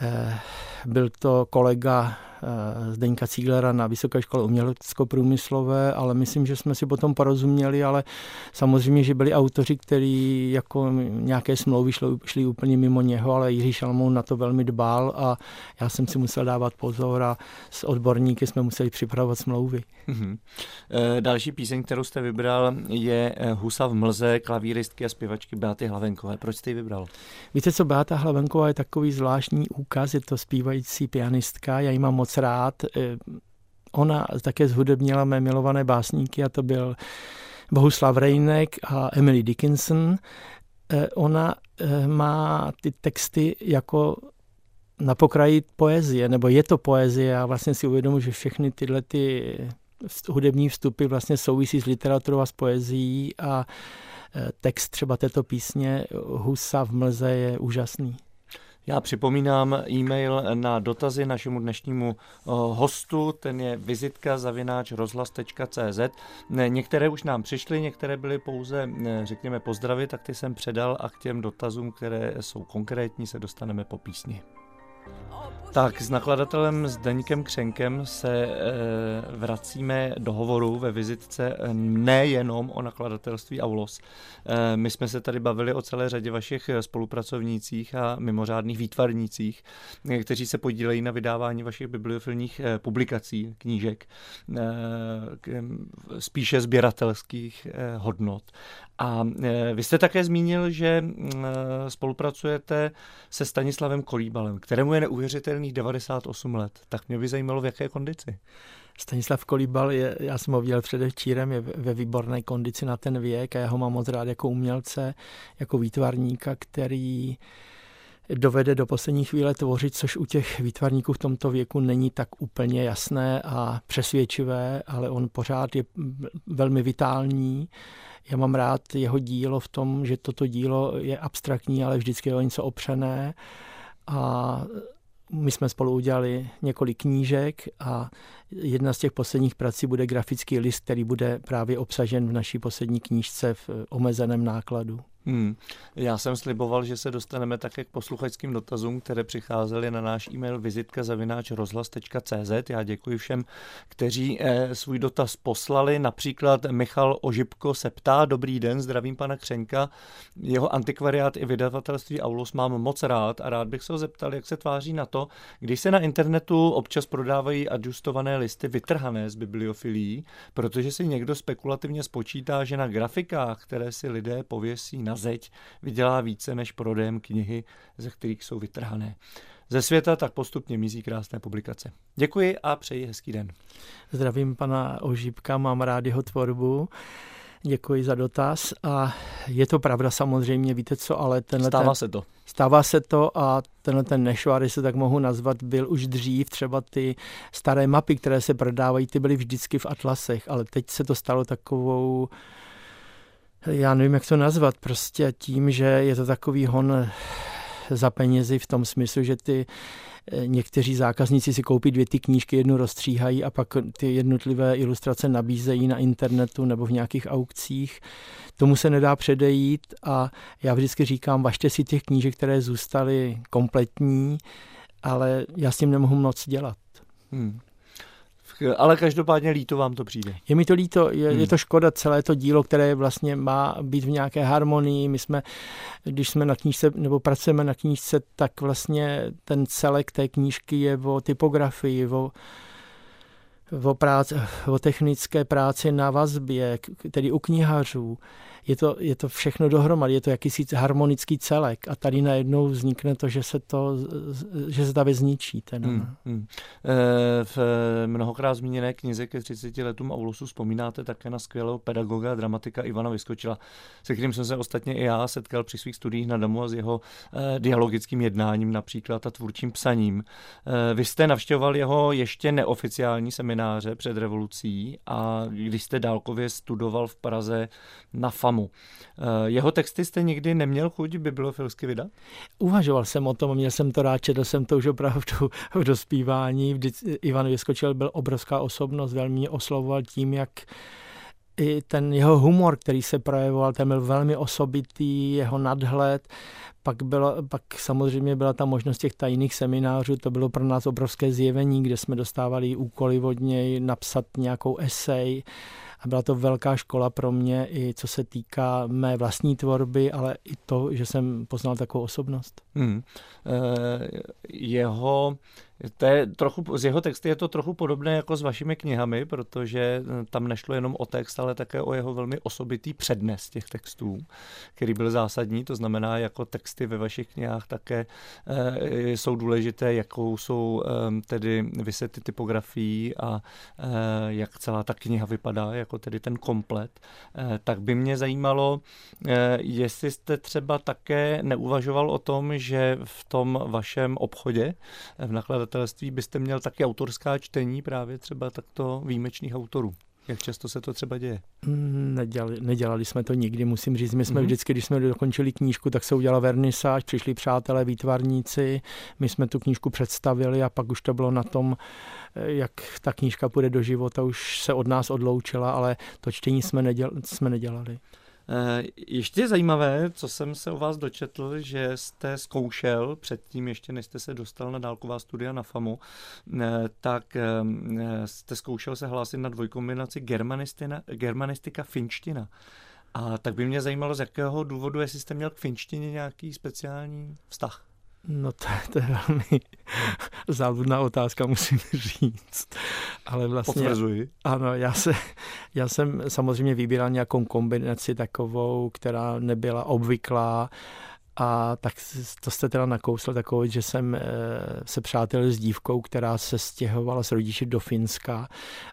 eh, byl to kolega Eh, Zdeňka Cíglera na Vysoké škole umělecko-průmyslové, ale myslím, že jsme si potom porozuměli, ale samozřejmě, že byli autoři, kteří jako nějaké smlouvy šli, šli úplně mimo něho, ale Jiří Šalmoun na to velmi dbal a já jsem si musel dávat pozor a s odborníky jsme museli připravovat smlouvy. Mm-hmm. Další píseň, kterou jste vybral, je eh, Husa v mlze, klavíristky a zpěvačky Beaty Hlavenkové. Proč jste ji vybral? Víte co, Beata Hlavenková je takový zvláštní úkaz, je to zpívající pianistka, já ji mám moc rád. Eh, ona také zhudebnila mé milované básníky a to byl Bohuslav Rejnek a Emily Dickinson. Eh, ona eh, má ty texty jako na pokraji poezie, nebo je to poezie a vlastně si uvědomuji, že všechny tyhle ty hudební vstupy vlastně souvisí s literaturou a s poezí a text třeba této písně Husa v mlze je úžasný. Já připomínám e-mail na dotazy našemu dnešnímu eh, hostu, ten je vizitka zavináč rozhlas.cz. Některé už nám přišly, některé byly pouze, řekněme, pozdravy, tak ty jsem předal a k těm dotazům, které jsou konkrétní, se dostaneme po písni. Tak s nakladatelem Zdeňkem Křenkem se e, vracíme do hovoru ve vizitce eh, nejenom o nakladatelství Aulos. E, my jsme se tady bavili o celé řadě vašich spolupracovnících a mimořádných výtvarnících, kteří se podílejí na vydávání vašich bibliofilních e, publikací, knížek, e, spíše sběratelských e, hodnot. A e, vy jste také zmínil, že e, spolupracujete se Stanislavem Kolíbalem, kterému je neuvěřitelných 98 let. Tak mě by zajímalo, v jaké kondici. Stanislav Kolíbal, je, já jsem ho viděl předevčírem, je ve výborné kondici na ten věk a já ho mám moc rád jako umělce, jako výtvarníka, který dovede do poslední chvíle tvořit, což u těch výtvarníků v tomto věku není tak úplně jasné a přesvědčivé, ale on pořád je velmi vitální já mám rád jeho dílo v tom, že toto dílo je abstraktní, ale vždycky je o něco opřené. A my jsme spolu udělali několik knížek a jedna z těch posledních prací bude grafický list, který bude právě obsažen v naší poslední knížce v omezeném nákladu. Hmm. Já jsem sliboval, že se dostaneme také k posluchačským dotazům, které přicházely na náš e-mail vizitka rozhlas.cz. Já děkuji všem, kteří eh, svůj dotaz poslali. Například Michal Ožibko se ptá, dobrý den, zdravím pana Křenka. Jeho antikvariát i vydavatelství Aulus mám moc rád a rád bych se ho zeptal, jak se tváří na to, když se na internetu občas prodávají adjustované listy vytrhané z bibliofilí, protože si někdo spekulativně spočítá, že na grafikách, které si lidé pověsí na zeď vydělá více než prodejem knihy, ze kterých jsou vytrhané. Ze světa tak postupně mizí krásné publikace. Děkuji a přeji hezký den. Zdravím pana Ožípka, mám rád jeho tvorbu. Děkuji za dotaz a je to pravda samozřejmě, víte co, ale tenhle Stává ten, se to. Stává se to a tenhle ten nešvar, jestli tak mohu nazvat, byl už dřív, třeba ty staré mapy, které se prodávají, ty byly vždycky v atlasech, ale teď se to stalo takovou já nevím, jak to nazvat, prostě tím, že je to takový hon za penězi v tom smyslu, že ty eh, někteří zákazníci si koupí dvě ty knížky, jednu rozstříhají a pak ty jednotlivé ilustrace nabízejí na internetu nebo v nějakých aukcích. Tomu se nedá předejít a já vždycky říkám, važte si těch knížek, které zůstaly kompletní, ale já s tím nemohu moc dělat. Hmm. Ale každopádně líto vám to přijde. Je mi to líto, je, hmm. je to škoda celé to dílo, které vlastně má být v nějaké harmonii. My jsme, když jsme na knížce, nebo pracujeme na knížce, tak vlastně ten celek té knížky je o typografii, o o, práci, o technické práci na vazbě, tedy u knihařů. Je to, je to všechno dohromady, je to jakýsi harmonický celek a tady najednou vznikne to, že se, to, že se ta věc zničí. Ten. Hmm, hmm. E, v mnohokrát zmíněné knize ke 30 letům Aulusu vzpomínáte také na skvělého pedagoga a dramatika Ivana Vyskočila, se kterým jsem se ostatně i já setkal při svých studiích na domu a s jeho e, dialogickým jednáním například a tvůrčím psaním. Vy jste navštěvoval jeho ještě neoficiální seminář semináře před revolucí a když jste dálkově studoval v Praze na FAMu. Eh, jeho texty jste nikdy neměl chuť bibliofilsky vydat? Uvažoval jsem o tom, měl jsem to rád, četl jsem to už opravdu v dospívání. Ivan Vyskočil byl obrovská osobnost, velmi mě oslovoval tím, jak i ten jeho humor, který se projevoval, ten byl velmi osobitý, jeho nadhled. Pak, bylo, pak samozřejmě byla ta možnost těch tajných seminářů, to bylo pro nás obrovské zjevení, kde jsme dostávali úkoly od něj napsat nějakou esej byla to velká škola pro mě i co se týká mé vlastní tvorby, ale i to, že jsem poznal takovou osobnost. Hmm. E, jeho to je trochu, z jeho texty je to trochu podobné jako s vašimi knihami, protože eh, tam nešlo jenom o text, ale také o jeho velmi osobitý přednes těch textů, který byl zásadní. To znamená, jako texty ve vašich knihách také e, jsou důležité, jakou jsou e, tedy vysety typografií a e, jak celá ta kniha vypadá, jako tedy ten komplet. E, tak by mě zajímalo, e, jestli jste třeba také neuvažoval o tom, že v tom vašem obchodě v nakladatelství nakladatelství byste měl taky autorská čtení právě třeba takto výjimečných autorů? Jak často se to třeba děje? Mm, nedělali, nedělali jsme to nikdy, musím říct. My jsme mm-hmm. vždycky, když jsme dokončili knížku, tak se udělala vernisáž, přišli přátelé, výtvarníci, my jsme tu knížku představili a pak už to bylo na tom, eh, jak ta knížka půjde do života, už se od nás odloučila, ale to čtení jsme, neděl, jsme nedělali. Eh, ještě je zajímavé, co jsem se o vás dočetl, že jste zkoušel předtím, ještě než jste se dostal na dálková studia na FAMu, eh, tak eh, jste zkoušel se hlásit na dvojkombinaci germanistika finština. A tak by mě zajímalo, z jakého důvodu, jestli jste měl k finštině nějaký speciální vztah. No to, to je velmi záludná otázka, musím říct. Ale vlastně... Potvrzuji. Ano, já, se, já jsem samozřejmě vybíral nějakou kombinaci takovou, která nebyla obvyklá a tak to jste teda nakousl takový, že jsem e, se přátel s dívkou, která se stěhovala s rodiči do Finska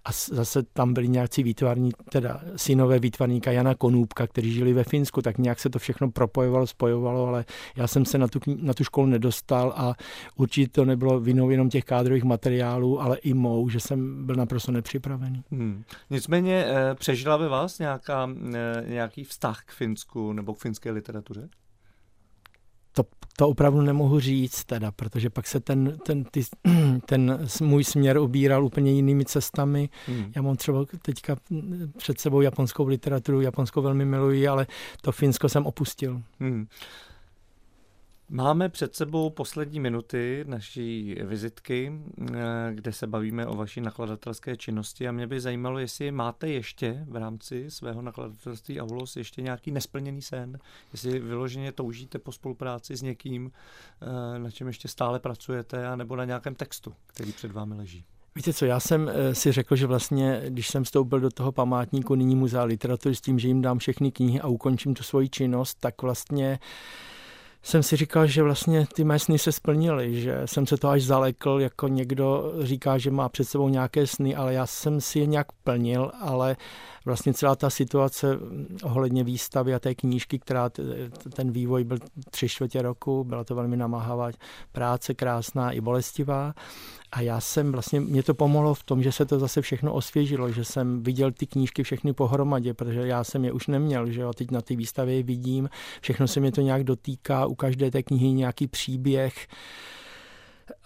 a zase tam byli nějací výtvarní, teda synové výtvarníka Jana Konůbka, kteří žili ve Finsku, tak nějak se to všechno propojovalo, spojovalo, ale já jsem se na tu, na tu školu nedostal a určitě to nebylo vinou jenom těch kádrových materiálů, ale i mou, že jsem byl naprosto nepřipravený. Hmm. Nicméně e, přežila by vás nějaká, e, nějaký vztah k Finsku nebo k finské literatuře? To, opravdu nemohu říct teda, protože pak se ten, ten, ty, ten můj směr ubíral úplně jinými cestami. Hmm. Já mám třeba teďka před sebou japonskou literaturu, japonskou velmi miluji, ale to Finsko jsem opustil. Hmm. Máme před sebou poslední minuty naší vizitky, eh, kde se bavíme o vaší nakladatelské činnosti a mě by zajímalo, jestli máte ještě v rámci svého nakladatelství Aulos ještě nějaký nesplněný sen, jestli vyloženě toužíte po spolupráci s někým, eh, na čem ještě stále pracujete, nebo na nějakém textu, který před vámi leží. Víte co, já jsem eh, si řekl, že vlastně, když jsem vstoupil do toho památníku nyní muzea literatury s tím, že jim dám všechny knihy a ukončím tu svoji činnost, tak vlastně jsem si říkal, že vlastně ty mé sny se splnily, že jsem se to až zalekl, jako někdo říká, že má před sebou nějaké sny, ale já jsem si je nějak plnil, ale vlastně celá ta situace ohledně výstavy a té knížky, která ten vývoj byl tři čtvrtě roku, byla to velmi namáhavá práce, krásná i bolestivá. A já jsem vlastně, mě to pomohlo v tom, že se to zase všechno osvěžilo, že jsem viděl ty knížky všechny pohromadě, protože já jsem je už neměl, že jo, teď na té výstavě je vidím, všechno se mě to nějak dotýká, u každé té knihy nějaký příběh.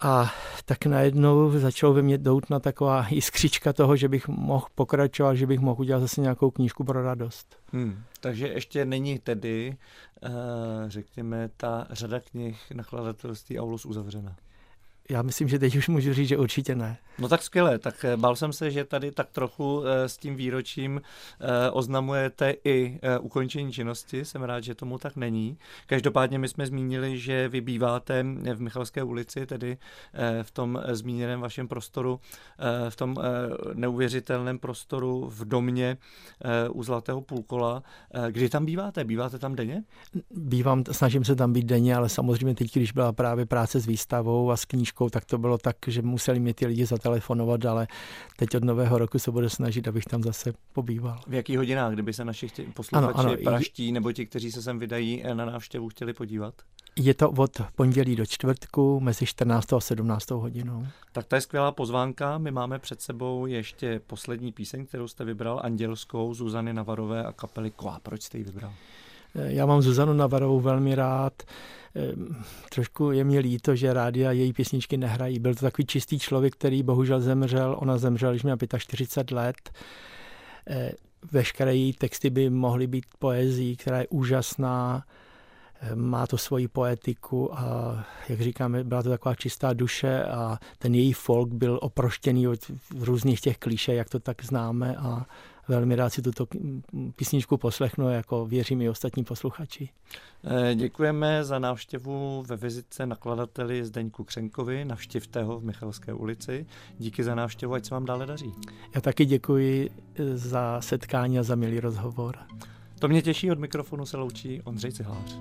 A tak najednou začalo ve mně doutna taková jiskřička toho, že bych mohl pokračovat, že bych mohl udělat zase nějakou knížku pro radost. Hmm, takže ještě není tedy, uh, řekněme, ta řada knih nakladatelství Aulus uzavřena já myslím, že teď už můžu říct, že určitě ne. No tak skvěle, tak eh, bál jsem se, že tady tak trochu eh, s tím výročím eh, oznamujete i ukončení činnosti, jsem rád, že tomu tak není. Každopádně my jsme zmínili, že vy býváte v Michalské ulici, tedy v tom zmíněném vašem prostoru, v tom neuvěřitelném prostoru v domě u Zlatého půlkola. Kdy tam býváte? Býváte tam denně? Bývám, snažím se tam být denně, ale samozřejmě teď, když byla právě práce s výstavou a s knížkou, knížkou, tak to bylo tak, že museli mi ty lidi zatelefonovat, ale teď od nového roku se budu snažit, abych tam zase pobýval. V jakých hodinách, kdyby se naši posluchači ano, ano, praští nebo ti, kteří se sem vydají na návštěvu, chtěli podívat? Je to od pondělí do čtvrtku mezi 14. a 17. hodinou. Tak to je skvělá pozvánka. My máme před sebou ještě poslední píseň, kterou jste vybral, Andělskou, Zuzany Navarové a kapely Koa. Proč jste ji vybral? Já mám Zuzanu Navarovou velmi rád. Ehm, trošku je mi líto, že rádia její písničky nehrají. Byl to takový čistý člověk, který bohužel zemřel. Ona zemřela, když měla 45 let. Ehm, veškeré její texty by mohly být poezí, která je úžasná, ehm, má to svoji poetiku a jak říkáme, byla to taková čistá duše a ten její folk byl oproštěný od různých těch kliše, jak to tak známe a velmi rád si tuto písničku poslechnu, jako věřím i ostatní posluchači. Eh, děkujeme za návštěvu ve vizitce nakladateli Zdeňku Křenkovi. Navštivte ho v Michalské ulici. Díky za návštěvu, ať se vám dále daří. Já taky děkuji eh, za setkání a za milý rozhovor. To mě těší, od mikrofonu se loučí Ondřej Cihlář.